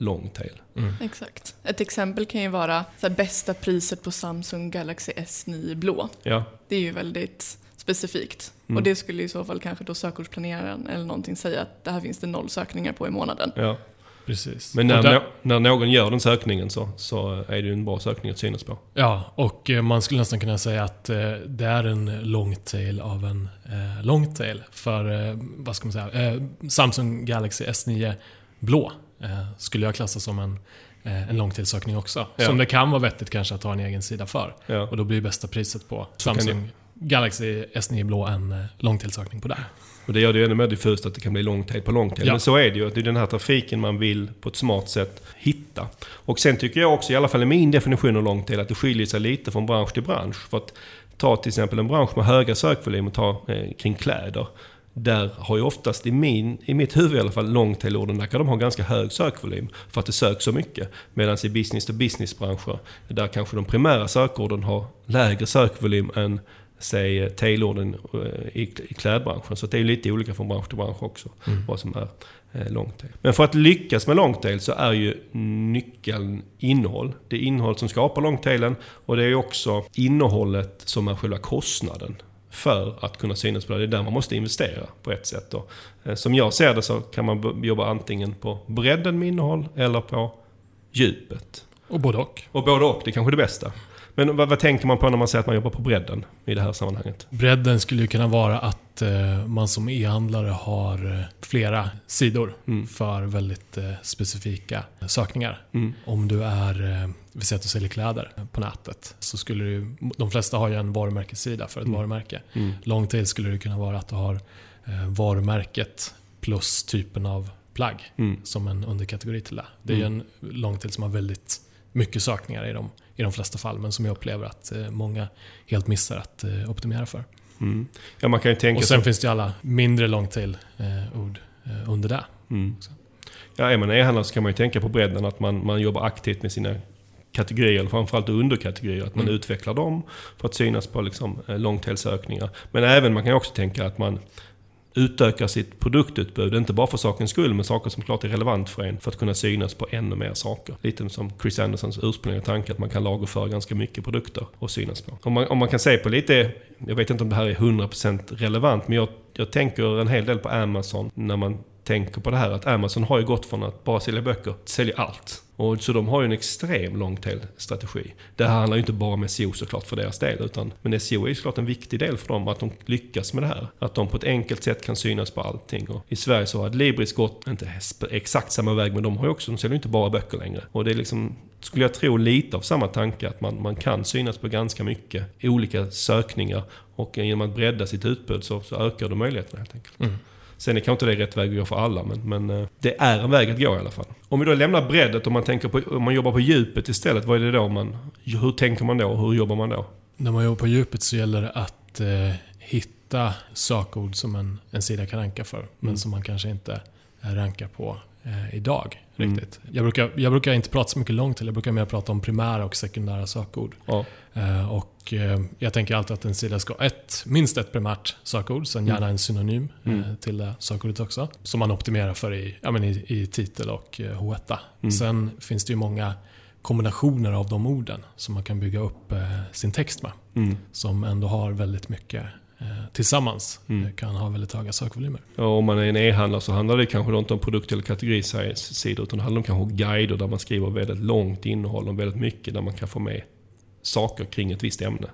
long tail. Exakt. Ett exempel kan ju vara så här, bästa priset på Samsung Galaxy S9 blå. Ja, Det är ju väldigt specifikt. Mm. Och det skulle i så fall kanske då sökordsplaneraren eller någonting säga att det här finns det noll sökningar på i månaden. ja. Precis. Men när, där- när någon gör den sökningen så, så är det ju en bra sökning att synas på. Ja, och eh, man skulle nästan kunna säga att eh, det är en long tail av en eh, long tail. För, eh, vad ska man säga, Samsung Galaxy S9 blå skulle jag klassa som en, eh, en long tail-sökning också. Ja. Som det kan vara vettigt kanske att ha en egen sida för. Ja. Och då blir bästa priset på Samsung Galaxy S9 blå en eh, long tail-sökning på det. Och det gör det ju ännu mer diffust att det kan bli long tail på long tail. Ja. Men så är det ju. Det är den här trafiken man vill på ett smart sätt hitta. Och sen tycker jag också, i alla fall i min definition av long tail, att det skiljer sig lite från bransch till bransch. För att ta till exempel en bransch med höga sökvolymer, ta eh, kring kläder. Där har ju oftast, i, min, i mitt huvud i alla fall, longtail-orden, där kan de ha ganska hög sökvolym. För att det söks så mycket. Medan i business to business-branscher, där kanske de primära sökorden har lägre sökvolym än säg tailorden i, i klädbranschen. Så det är ju lite olika från bransch till bransch också. Vad som är eh, longtail. Men för att lyckas med longtail så är ju nyckeln innehåll. Det är innehåll som skapar longtailen och det är ju också innehållet som är själva kostnaden för att kunna synas på det. Det är där man måste investera på ett sätt. Då. Eh, Som jag ser det så kan man jobba antingen på bredden med innehåll eller på djupet. Och både och. Och både och, det är kanske det bästa. Men vad, vad tänker man på när man säger att man jobbar på bredden i det här sammanhanget? Bredden skulle ju kunna vara att eh, man som e-handlare har eh, flera sidor Mm. för väldigt eh, specifika sökningar. Mm. Om du är, vi säger att du säljer kläder på nätet, så skulle du, de flesta har ju en varumärkessida för ett Mm. varumärke. Mm. Longtail skulle det kunna vara att du har varumärket plus typen av plagg Mm. som en underkategori till det. Det är ju en longtail som har väldigt mycket sökningar i de, i de flesta fall, men som jag upplever att många helt missar att optimera för. Mm. Ja, man kan ju tänka Och sen sig... finns det ju alla mindre longtail-ord eh, under det. Mm. Ja, är man e-handlare så kan man ju tänka på bredden att man, man jobbar aktivt med sina kategorier, eller framförallt underkategorier. Att man Mm. utvecklar dem för att synas på liksom, eh, longtail-sökningar. Men även, man kan också tänka att man utökar sitt produktutbud, inte bara för sakens skull, men saker som klart är relevant för en, för att kunna synas på ännu mer saker. Lite som Chris Andersons ursprungliga tanke att man kan lagerföra ganska mycket produkter och synas på. Om man, om man kan se på lite, jag vet inte om det här är 100% relevant, men jag, jag tänker en hel del på Amazon när man tänker på det här att Amazon har ju gått från att bara sälja böcker sälja allt. Och så de har ju en extrem longtail-strategi. Det här handlar ju inte bara om SEO såklart för deras del, utan, men SEO är ju såklart en viktig del för dem, att de lyckas med det här. Att de på ett enkelt sätt kan synas på allting. Och I Sverige så har Adlibris gått, inte exakt samma väg, men de har ju också, de säljer ju inte bara böcker längre. Och det är liksom, skulle jag tro, lite av samma tanke, att man, man kan synas på ganska mycket olika sökningar. Och genom att bredda sitt utbud så, så ökar du möjligheterna helt enkelt. Mm. Sen är kanske inte det rätt väg att gå för alla, men, men eh, det är en väg att gå i alla fall. Om vi då lämnar breddet och man, tänker på, om man jobbar på djupet istället, vad är det då man... Hur tänker man då? Hur jobbar man då? När man jobbar på djupet så gäller det att eh, hitta sökord som en, en sida kan ranka för, men Mm. som man kanske inte eh, rankar på eh, idag. Mm. Riktigt. Jag, brukar, jag brukar inte prata så mycket långt till, jag brukar mer prata om primära och sekundära sökord. Ja. Eh, och eh, jag tänker alltid att en sida ska ha ett, minst ett primärt sökord, sen gärna en synonym eh, Mm. till det sökordet också. Som man optimerar för i, ja, men i, i titel och eh, H1. Mm. Sen finns det ju många kombinationer av de orden som man kan bygga upp eh, sin text med. Mm. Som ändå har väldigt mycket tillsammans. Mm. eh, Kan ha väldigt höga sökvolymer. Och om man är en e-handlare så handlar det kanske inte om produkt eller kategorisidor utan det handlar om kanske guider där man skriver väldigt långt innehåll och väldigt mycket där man kan få med saker kring ett visst ämne.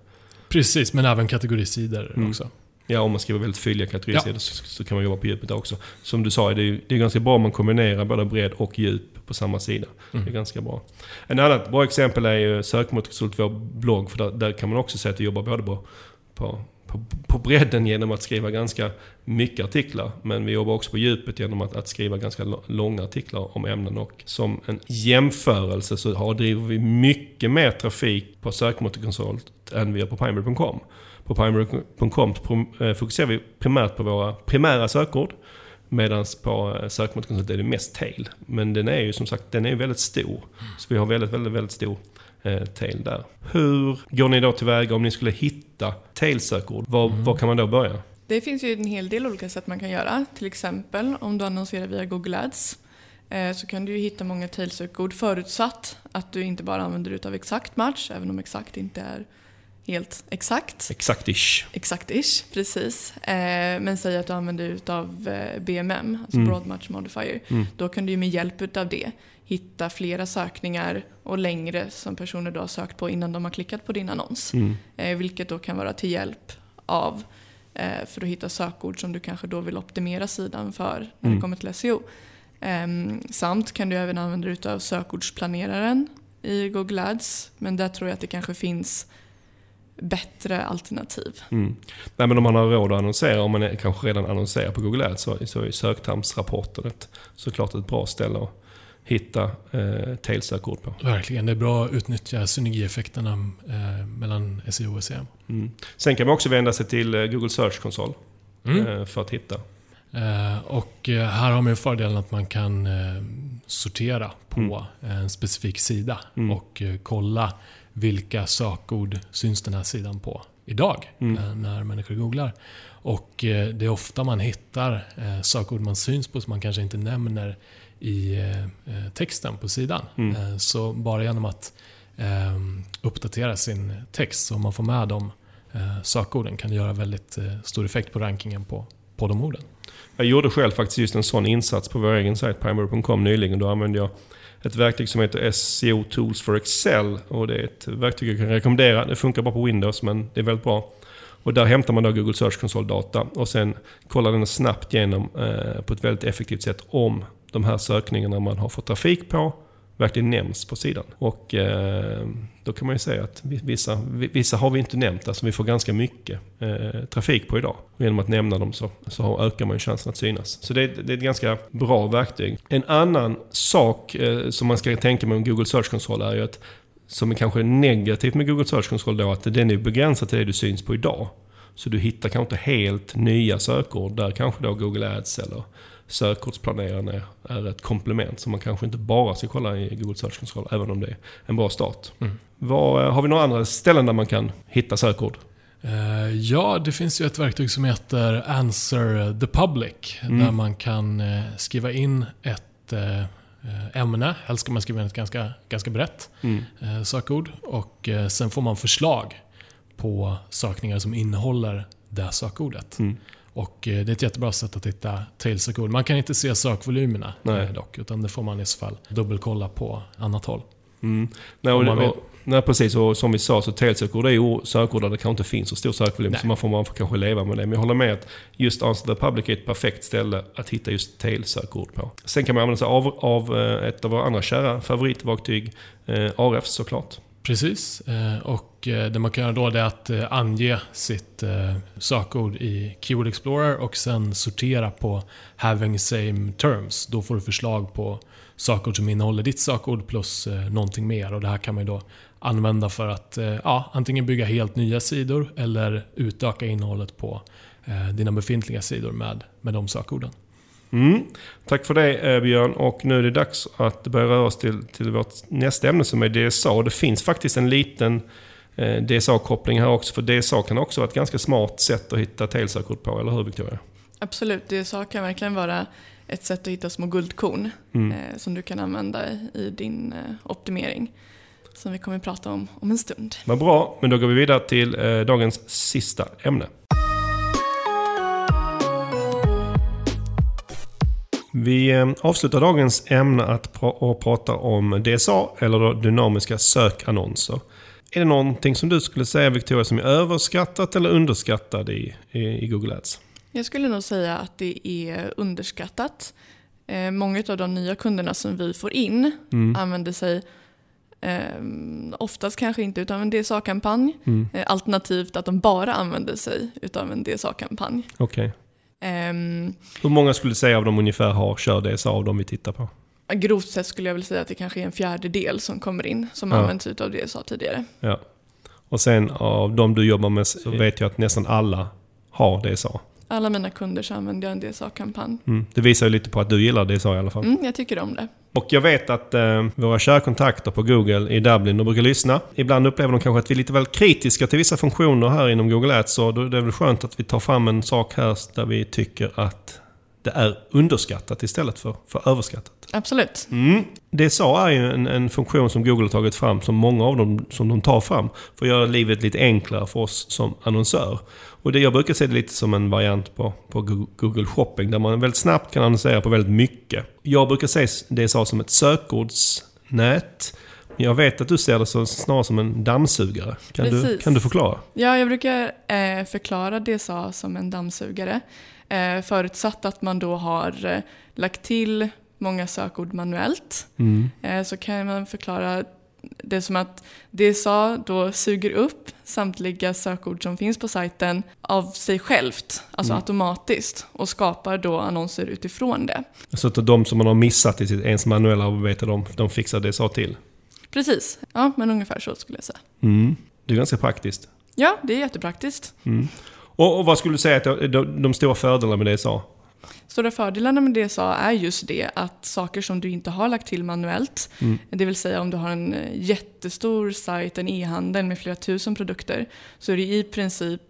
Precis, men även kategorisidor Mm. också. Ja, om man skriver väldigt fylliga kategorisidor så, så kan man jobba på djupet också. Som du sa, det är, det är ganska bra om man kombinerar både bredd och djup på samma sida. Det är Mm. ganska bra. En annat bra exempel är ju Sökmotorkonsult, vår blogg. För där, där kan man också säga att vi jobbar både på, på, på, på bredden genom att skriva ganska mycket artiklar. Men vi jobbar också på djupet genom att, att skriva ganska långa artiklar om ämnen. Och som en jämförelse så har, driver vi mycket mer trafik på Sökmotorkonsult än vi gör på Pineberry.com. På Pineberry.com eh, fokuserar vi primärt på våra primära sökord. Medan på eh, sökmotorkonsult är det mest tail. Men den är ju som sagt den är väldigt stor. Så vi har väldigt, väldigt, väldigt stor eh, tail där. Hur går ni då tillväga om ni skulle hitta tail-sökord? Var, Mm. var kan man då börja? Det finns ju en hel del olika sätt man kan göra. Till exempel om du annonserar via Google Ads eh, så kan du ju hitta många tailsökord förutsatt att du inte bara använder utav exakt match, även om exakt inte är helt exakt. Exakt-ish. Exakt-ish, precis. Eh, men säg att du använder utav eh, BMM, alltså Mm. Broad Match Modifier. Mm. Då kan du med hjälp utav det hitta flera sökningar och längre som personer då har sökt på innan de har klickat på din annons. Mm. Eh, vilket då kan vara till hjälp av eh, för att hitta sökord som du kanske då vill optimera sidan för när Mm. det kommer till SEO. Ehm, samt kan du även använda dig utav sökordsplaneraren i Google Ads. Men där tror jag att det kanske finns bättre alternativ. Mm. Nej, men om man har råd att annonsera, om man är, kanske redan annonserar på Google Ads, så, så är söktermsrapporten ett, såklart ett bra ställe att hitta eh, tail-sökord på. Verkligen, det är bra att utnyttja synergieffekterna eh, mellan SEO och SEM. Mm. Sen kan man också vända sig till eh, Google Search Console Mm. eh, för att hitta. Eh, och eh, här har man ju fördelen att man kan eh, sortera på en specifik sida Mm. och eh, kolla vilka sökord syns den här sidan på idag Mm. eh, när människor googlar. Och eh, det är ofta man hittar eh, sökord man syns på som man kanske inte nämner i eh, eh, texten på sidan. Mm. Eh, Så bara genom att uppdatera sin text så man får med de sökorden kan det göra väldigt stor effekt på rankingen på, på de orden. Jag gjorde själv faktiskt just en sån insats på vår egen sajt primary.com nyligen. Då använde jag ett verktyg som heter SEO Tools for Excel. Och det är ett verktyg jag kan rekommendera. Det funkar bara på Windows men det är väldigt bra. Och där hämtar man då Google Search Console-data och sen kollar den snabbt igenom eh, på ett väldigt effektivt sätt om de här sökningarna man har fått trafik på verkligen nämns på sidan. Och eh, då kan man ju säga att vissa, vissa har vi inte nämnt, alltså vi får ganska mycket eh, trafik på idag. Och genom att nämna dem så, så ökar man ju chansen att synas. Så det, är- det är ett ganska bra verktyg. En annan sak eh, som man ska tänka med Google Search Console är ju att som är kanske negativt med Google Search Console då, att den är begränsad till det du syns på idag. Så du hittar kanske inte helt nya sökord där kanske då Google Ads eller sökordsplaneraren är, är ett komplement som man kanske inte bara ska kolla i Google Search Console, även om det är en bra start. Mm. Vad, har vi några andra ställen där man kan hitta sökord? Eh, Ja, det finns ju ett verktyg som heter Answer the Public. Mm. Där man kan eh, skriva in ett eh, eh, ämne. Helst ska man skriva in ett ganska, ganska brett Mm. eh, sökord. Och eh, sen får man förslag på sökningar som innehåller det sökordet. Mm. Och eh, det är ett jättebra sätt att hitta tail-sökord. Man kan inte se sökvolymerna Nej. eh, dock, utan det får man i så fall dubbelkolla på annat håll. Mm. Nej, och, och, nej, precis. Och som vi sa, så tailsökord är sökord där det kanske inte finns så stor sökvolym. Nej. Så man får, man får kanske leva med det. Men jag håller med att just Answer the Public är ett perfekt ställe att hitta just tail-sökord på. Sen kan man använda sig av, av eh, ett av våra andra kära favoritverktyg, eh, RF såklart. Precis. Eh, och eh, det man kan göra då är att eh, ange sitt sökord i Keyword Explorer och sen sortera på having same terms. Då får du förslag på sökord som innehåller ditt sökord plus någonting mer. Och det här kan man ju då använda för att ja, antingen bygga helt nya sidor eller utöka innehållet på dina befintliga sidor med, med de sökorden. Mm. Tack för det eh, Björn. Och nu är det dags att börja röra oss till, till vårt nästa ämne som är DSA. Och det finns faktiskt en liten eh, DSA-koppling här också. För DSA kan också vara ett ganska smart sätt att hitta tailsökord på, eller hur Victoria? Absolut, DSA kan verkligen vara ett sätt att hitta små guldkorn Mm. eh, som du kan använda i, i din eh, optimering. Som vi kommer att prata om om en stund. Vad bra, men då går vi vidare till eh, dagens sista ämne. Vi eh, avslutar dagens ämne att pra- prata om DSA, eller då dynamiska sökannonser. Är det någonting som du skulle säga Victoria som är överskattat eller underskattat i, i, i Google Ads? Jag skulle nog säga att det är underskattat. Eh, många av de nya kunderna som vi får in Mm. använder sig eh, oftast kanske inte utav en DSA-kampanj. Mm. Eh, alternativt att de bara använder sig utav en DSA-kampanj. Okej. Ehm, Hur många skulle du säga av dem ungefär har kör DSA av de vi tittar på? grovt sett skulle jag väl säga att det kanske är en fjärdedel som kommer in som Ja. använt sig utav DSA tidigare. Ja. Och sen av de du jobbar med så vet jag att nästan alla har DSA. Alla mina kunder så använder jag en DSA-kampanj. Mm. Det visar ju lite på att du gillar DSA i alla fall. Mm, jag tycker om det. Och jag vet att eh, våra kära kontakter på Google i Dublin, de brukar lyssna. Ibland upplever de kanske att vi är lite väl kritiska till vissa funktioner här inom Google Ads. Så då är det väl skönt att vi tar fram en sak här där vi tycker att det är underskattat istället för, för överskattat. Absolut. Mm. DSA är ju en, en funktion som Google har tagit fram, som många av dem som de tar fram, för att göra livet lite enklare för oss som annonsör. Och det, jag brukar se det lite som en variant på, på Google Shopping, där man väldigt snabbt kan annonsera på väldigt mycket. Jag brukar se DSA som ett sökordsnät. Jag vet att du ser det så, snarare som en dammsugare. Kan, du, kan du förklara? Ja, jag brukar eh, förklara DSA som en dammsugare. Eh, förutsatt att man då har eh, lagt till många sökord manuellt. Mm. Eh, så kan man förklara det som att DSA då suger upp samtliga sökord som finns på sajten av sig självt, alltså mm. automatiskt, och skapar då annonser utifrån det. Så att de som man har missat i sitt ens manuella arbete, de, de fixar DSA till? Precis, ja men ungefär så skulle jag säga. Mm. Det är ganska praktiskt. Ja, det är jättepraktiskt. Mm. Och, och, vad skulle du säga är de, de stora fördelarna med DSA? Stora fördelarna med DSA är just det att saker som du inte har lagt till manuellt, mm. det vill säga om du har en eh, jättestor sajt, en e-handel med flera tusen produkter, så är det i princip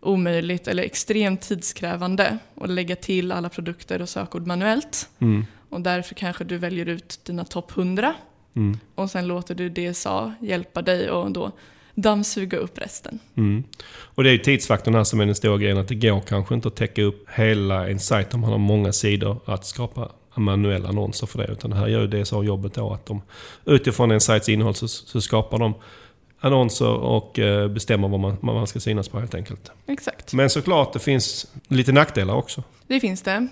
omöjligt eller extremt tidskrävande att lägga till alla produkter och sökord manuellt. Mm. Och därför kanske du väljer ut dina topp 100 mm. och sen låter du DSA hjälpa dig och då dammsuga upp resten. Mm. Och det är ju tidsfaktorn här som är den stora grejen. Att det går kanske inte att täcka upp hela en sajt om man har många sidor att skapa manuella annonser för det. Utan det här gör ju DSA jobbet då att de utifrån en sajts innehåll så, så skapar de annonser och eh, bestämmer vad man, vad man ska synas på helt enkelt. Exakt. Men såklart, det finns lite nackdelar också. Det finns det.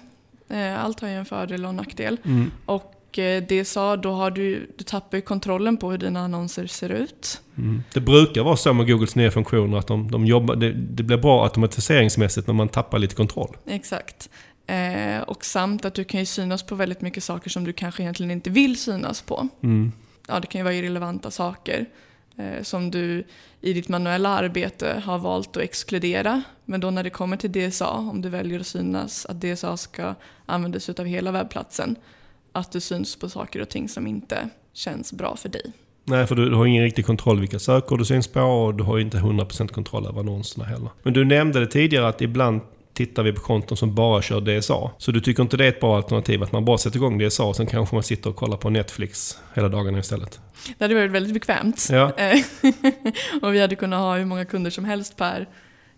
Eh, allt har ju en fördel och en nackdel. Mm. Och och eh, det sa, då har du, du tappar kontrollen på hur dina annonser ser ut. Mm. Det brukar vara så med Googles nya funktioner att de, de jobbar, det, det, blir bra automatiseringsmässigt när man tappar lite kontroll. Exakt. Eh, och samt att du kan ju synas på väldigt mycket saker som du kanske egentligen inte vill synas på. Mm. Ja, det kan ju vara irrelevanta saker eh, som du i ditt manuella arbete har valt att exkludera. Men då när det kommer till DSA, om du väljer att synas att DSA ska användas av hela webbplatsen, att du syns på saker och ting som inte känns bra för dig. Nej, för du, har ingen riktig kontroll vilka sökord du syns på och du har inte 100% kontroll över annonserna heller. Men du nämnde det tidigare att ibland tittar vi på konton som bara kör DSA. Så du tycker inte det är ett bra alternativ att man bara sätter igång DSA och sen kanske man sitter och kollar på Netflix hela dagarna istället? Det hade varit väldigt bekvämt. Ja. och vi hade kunnat ha hur många kunder som helst per,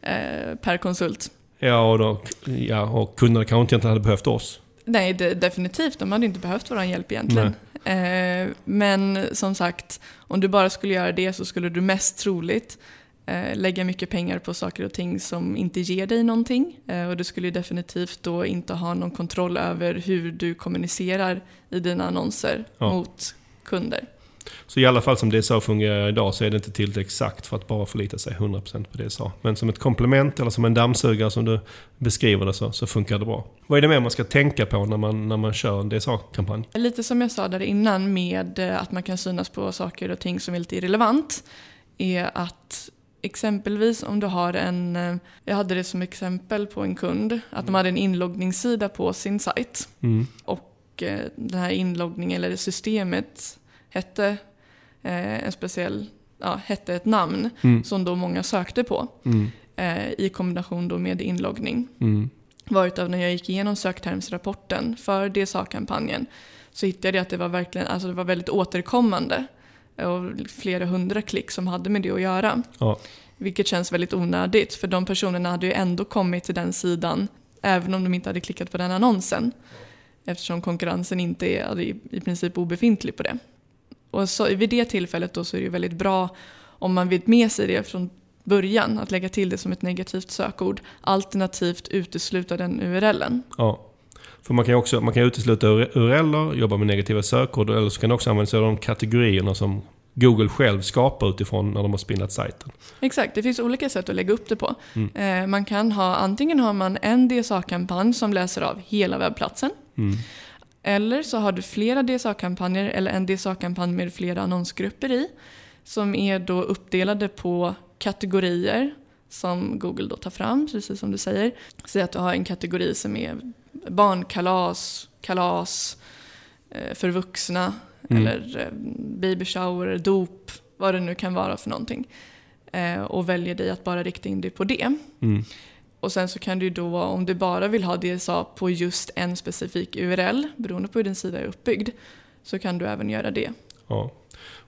eh, per konsult. Ja och, då, ja, och kunderna kanske inte egentligen hade behövt oss. Nej, det, definitivt. De hade inte behövt vår hjälp egentligen. Eh, men som sagt, om du bara skulle göra det så skulle du mest troligt eh, lägga mycket pengar på saker och ting som inte ger dig någonting. Eh, och du skulle definitivt då inte ha någon kontroll över hur du kommunicerar i dina annonser ja. mot kunder. Så i alla fall som DSA fungerar idag så är det inte tillräckligt exakt för att bara förlita sig 100% på DSA. Men som ett komplement eller som en dammsugare som du beskriver det så, så funkar det bra. Vad är det mer man ska tänka på när man, när man kör en DSA-kampanj? Lite som jag sa där innan med eh, att man kan synas på saker och ting som är lite irrelevant. Är att exempelvis om du har en, eh, jag hade det som exempel på en kund, att de hade en inloggningssida på sin sajt. Mm. Och eh, den här inloggningen, eller systemet, hette eh, en speciell, ja, hette ett namn mm. som då många sökte på. Mm. Eh, I kombination då med inloggning. Mm. Varutav när jag gick igenom söktermsrapporten för DSA-kampanjen så hittade jag att det var, verkligen, alltså det var väldigt återkommande. Och flera hundra klick som hade med det att göra. Ja. Vilket känns väldigt onödigt för de personerna hade ju ändå kommit till den sidan även om de inte hade klickat på den annonsen. Eftersom konkurrensen inte är i princip obefintlig på det. Och så, vid det tillfället då så är det ju väldigt bra om man vet med sig det från början, att lägga till det som ett negativt sökord, alternativt utesluta den URLen. Ja. För man kan ju också man kan utesluta URLer, jobba med negativa sökord, eller så kan man också använda sig av de kategorierna som Google själv skapar utifrån när de har spinnat sajten. Exakt, det finns olika sätt att lägga upp det på. Mm. Eh, man kan ha, antingen har man en DSA-kampanj som läser av hela webbplatsen. Mm. Eller så har du flera DSA-kampanjer eller en DSA-kampanj med flera annonsgrupper i som är då uppdelade på kategorier som Google då tar fram, precis som du säger. Säg att du har en kategori som är barnkalas, kalas eh, för vuxna Mm. eller eh, baby shower, dop, vad det nu kan vara för någonting. Eh, Och väljer dig att bara rikta in dig på det. Mm. Och sen så kan du då, om du bara vill ha DSA på just en specifik URL, beroende på hur din sida är uppbyggd, så kan du även göra det. Ja.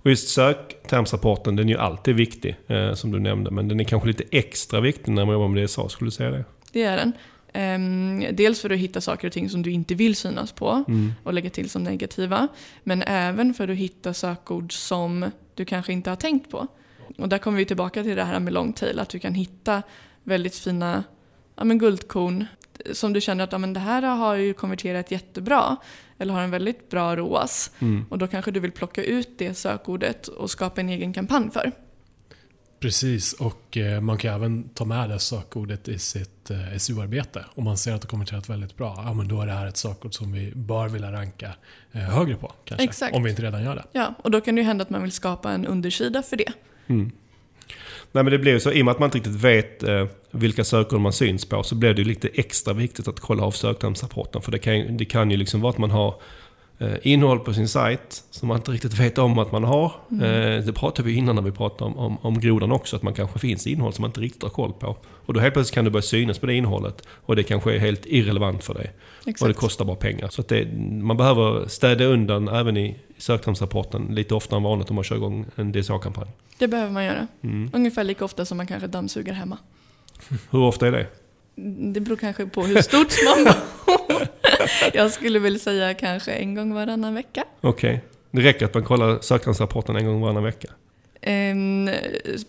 Och just söktermsrapporten, den är ju alltid viktig, eh, som du nämnde. Men den är kanske lite extra viktig när man jobbar med DSA, skulle du säga det? Det är den. Ehm, dels för att hitta saker och ting som du inte vill synas på Mm. och lägga till som negativa. Men även för att hitta sökord som du kanske inte har tänkt på. Och där kommer vi tillbaka till det här med long tail, att du kan hitta väldigt fina ja, men guldkorn som du känner att ja, men det här har ju konverterat jättebra eller har en väldigt bra ROAS. Mm. Och då kanske du vill plocka ut det sökordet och skapa en egen kampanj för. Precis, och eh, man kan även ta med det sökordet i sitt eh, SEO-arbete. Om man ser att det konverterat väldigt bra, ja men då är det här ett sökord som vi bör vilja ranka eh, högre på. Kanske, Exakt. Om vi inte redan gör det. Ja, och då kan det ju hända att man vill skapa en undersida för det. Mm. Nej men det blir ju så, i och med att man inte riktigt vet eh, vilka sökord man syns på så blir det ju lite extra viktigt att kolla av söktermsrapporten. För det kan, ju- det kan ju liksom vara att man har innehåll på sin sajt som man inte riktigt vet om att man har. Eh, det pratade vi innan när vi pratade om, om, om grodan också, att man kanske finns innehåll som man inte riktigt har koll på. Och då helt plötsligt kan det börja synas på det innehållet och det kanske är helt irrelevant för dig. Och det Exakt. kostar bara pengar. Så det, man behöver städa undan även i söktermsrapporten lite oftare än vanligt om man kör igång en DSA-kampanj. Det behöver man göra. Mm. Ungefär lika ofta som man kanske dammsuger hemma. Hur ofta är det? Det beror kanske på hur stort man. Jag skulle väl säga kanske en gång varannan vecka. Okej. Det räcker att man kollar söktermsrapporten en gång varannan vecka. Ehm,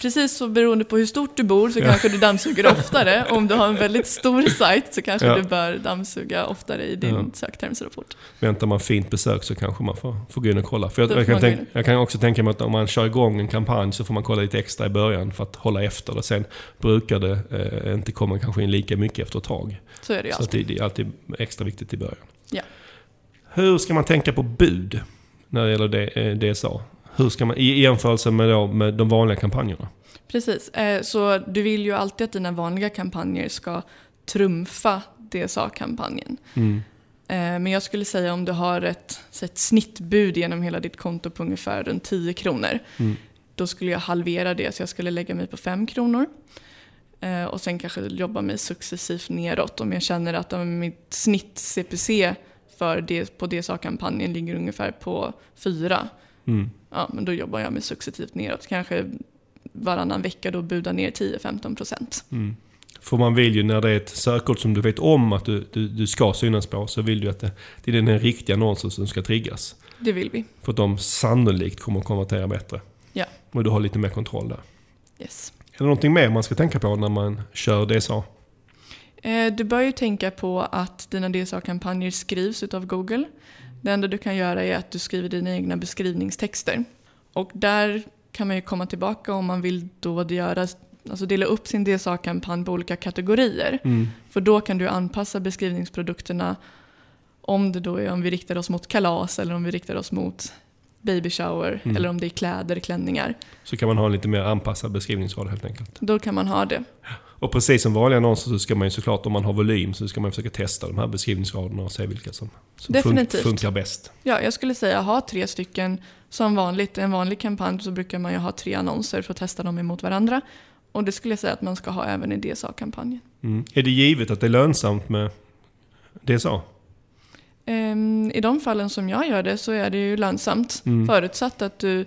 precis så beroende på hur stort du bor så kanske du dammsuger oftare. Om du har en väldigt stor sajt så kanske Ja. du bör dammsuga oftare i din Ja. söktermsrapport. Väntar man fint besök så kanske man får, får gå in och kolla. För jag, jag, kan man gå tänk, in. jag kan också tänka mig att om man kör igång en kampanj så får man kolla lite extra i början för att hålla efter det. Sen brukar det eh, inte komma kanske in lika mycket efter ett tag. Så är det ju Så alltid. det, är alltid extra viktigt i början. Ja. Hur ska man tänka på bud när det gäller det, eh, DSA? Hur ska man, I jämförelse med, då, med de vanliga kampanjerna? Precis, eh, så du vill ju alltid att dina vanliga kampanjer ska trumfa DSA-kampanjen. Mm. Eh, Men jag skulle säga om du har ett, ett snittbud genom hela ditt konto på ungefär runt 10 kronor. Mm. Då skulle jag halvera det så jag skulle lägga mig på 5 kronor. Eh, Och sen kanske jobba mig successivt neråt om jag känner att mitt snitt CPC för det, på DSA-kampanjen ligger ungefär på 4. Mm. Ja, men då jobbar jag mig successivt neråt. Kanske varannan vecka då buda ner 10-15 procent. Mm. För man vill ju när det är ett sökord som du vet om att du, du, du ska synas på så vill du att det, det är den riktiga annonsen som ska triggas. Det vill vi. För att de sannolikt kommer att konvertera bättre. Ja. Och du har lite mer kontroll där. Yes. Är det någonting mer man ska tänka på när man kör DSA? Eh, Du bör ju tänka på att dina DSA-kampanjer skrivs utav Google. Det enda du kan göra är att du skriver dina egna beskrivningstexter. Och där kan man ju komma tillbaka om man vill då göra, alltså dela upp sin DSA-kampanj på olika kategorier. Mm. För då kan du anpassa beskrivningsprodukterna om det då är om vi riktar oss mot kalas eller om vi riktar oss mot baby shower Mm. eller om det är kläder, klänningar. Så kan man ha en lite mer anpassad beskrivningsrad helt enkelt. Då kan man ha det. Och precis som vanliga annonser så ska man ju såklart, om man har volym, så ska man försöka testa de här beskrivningsraderna och se vilka som, som Definitivt. funkar bäst. Ja, jag skulle säga ha tre stycken. Som vanligt, i en vanlig kampanj så brukar man ju ha tre annonser för att testa dem emot varandra. Och det skulle jag säga att man ska ha även i DSA-kampanjen. Mm. Är det givet att det är lönsamt med DSA? Ehm, I de fallen som jag gör det så är det ju lönsamt. Mm. Förutsatt att du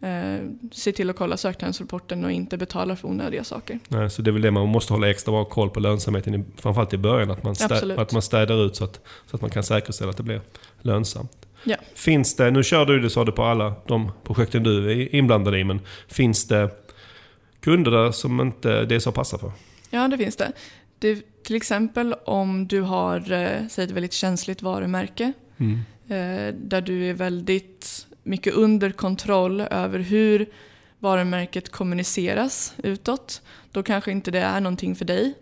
eh, ser till att kolla söktermsrapporten och inte betalar för onödiga saker. Nej, så det är väl det man måste hålla extra bra koll på lönsamheten, i, framförallt i början. Att man, stä, Absolut. att man städar ut så att, så att man kan säkerställa att det blir lönsamt. Ja. Finns det, nu kör du det sa du på alla de projekten du är inblandad i, men finns det kunder där som inte DSA passar för? Ja, det finns det. Det till exempel om du har eh, säg ett väldigt känsligt varumärke Mm. eh, där du är väldigt mycket under kontroll över hur varumärket kommuniceras utåt. Då kanske inte det är någonting för dig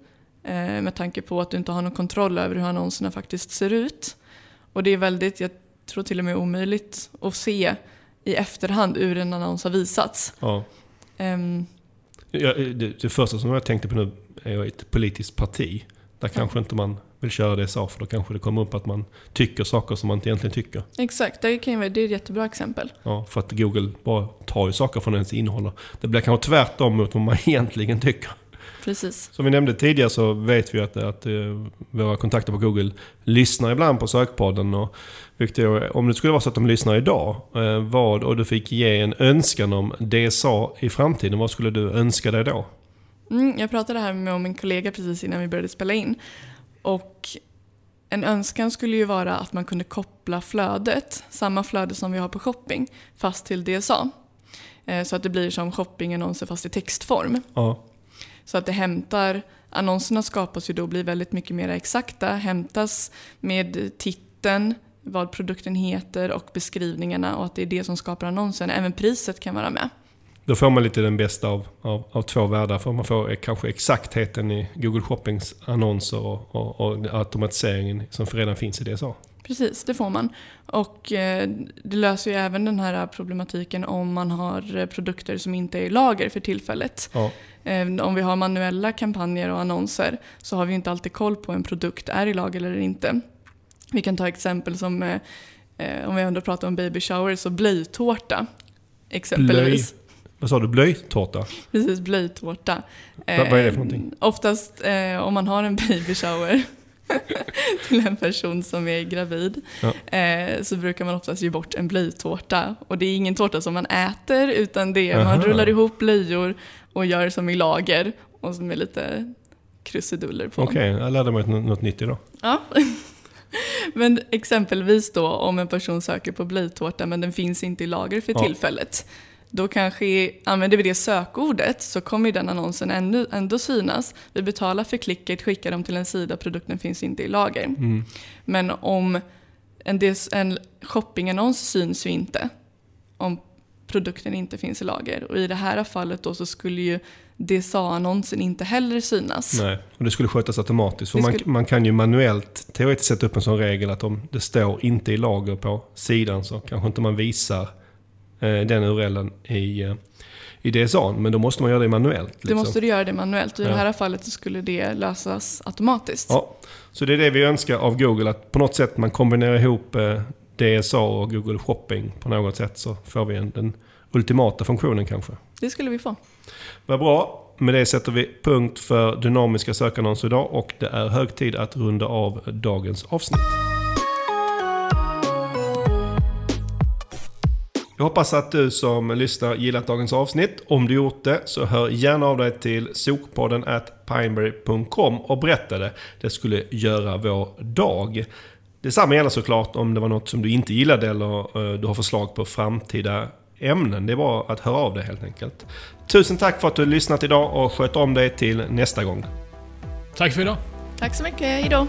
eh, med tanke på att du inte har någon kontroll över hur annonserna faktiskt ser ut. Och det är väldigt, jag tror till och med omöjligt att se i efterhand hur en annons har visats. Ja. Ehm, Ja, det, det första som jag tänkte på nu är ett politiskt parti. Där kanske inte man vill köra det sa för då kanske det kommer upp att man tycker saker som man inte egentligen tycker. Exakt, det, kan ju vara, det är ett jättebra exempel. Ja, för att Google bara tar ju saker från ens innehåll. Det blir kanske tvärtom mot vad man egentligen tycker. Precis. Som vi nämnde tidigare så vet vi att, att uh, våra kontakter på Google lyssnar ibland på sökpodden. Och Victor, om det skulle vara så att de lyssnar idag, uh, vad, och du fick ge en önskan om DSA i framtiden, vad skulle du önska dig då? Mm, jag pratade här med min kollega precis innan vi började spela in. Och en önskan skulle ju vara att man kunde koppla flödet, samma flöde som vi har på shopping, fast till DSA. Eh, så att det blir som shoppingannonser fast i textform. Ja. Så att det hämtar, annonserna skapas ju då och blir väldigt mycket mer exakta, hämtas med titeln, vad produkten heter och beskrivningarna och att det är det som skapar annonsen. Även priset kan vara med. Då får man lite den bästa av, av, av två världar. För man får e- kanske exaktheten i Google Shoppings annonser och, och, och automatiseringen som redan finns i DSA. Precis, det får man. Och eh, det löser ju även den här problematiken om man har eh, produkter som inte är i lager för tillfället. Ja. Eh, om vi har manuella kampanjer och annonser så har vi inte alltid koll på en produkt är i lager eller inte. Vi kan ta exempel som om vi ändå pratar om baby shower, så blöjtårta. Exempelvis. Blöj. Vad sa du? Blöjtårta? Precis, blöjtårta. Eh, vad är det för någonting? Oftast eh, om man har en baby shower till en person som är gravid ja. eh, så brukar man oftast ge bort en blöjtårta. Och det är ingen tårta som man äter utan det är Aha. man rullar ihop blöjor och gör som i lager och som är lite krusiduller på. Okej, okay, jag lärde mig något, något nytt idag. Ja. Men exempelvis då om en person söker på blöjtårta men den finns inte i lager för ja. tillfället då kanske använder vi det sökordet så kommer den annonsen ändå, ändå synas. Vi betalar för klicket, skickar dem till en sida, produkten finns inte i lager. Mm. Men om en, en shoppingannons syns ju inte om produkten inte finns i lager. Och i det här fallet då så skulle ju DSA-annonsen inte heller synas. Nej, och det skulle skötas automatiskt. För skulle... man, man, kan ju manuellt teoretiskt sätta upp en sån regel att om det står inte i lager på sidan så kanske inte man visar den URLen i, eh, i DSA. Men då måste man göra det manuellt. Liksom. Du måste du göra det manuellt. I ja. det här fallet så skulle det lösas automatiskt. Ja, så det är det vi önskar av Google. Att på något sätt man kombinerar ihop eh, DSA och Google Shopping på något sätt så får vi en, den ultimata funktionen kanske. Det skulle vi få. Vad bra. Med det sätter vi punkt för dynamiska sökannonser idag och det är hög tid att runda av dagens avsnitt. Jag hoppas att du som lyssnar gillat dagens avsnitt. Om du gjort det så hör gärna av dig till sokpodden at pineberry.com och berätta det. Det skulle göra vår dag. Detsamma gäller såklart om det var något som du inte gillade eller uh, du har förslag på framtida ämnen. Det är bara att höra av dig helt enkelt. Tusen tack för att du lyssnat idag och sköt om dig till nästa gång. Tack för idag. Tack så mycket. Hejdå.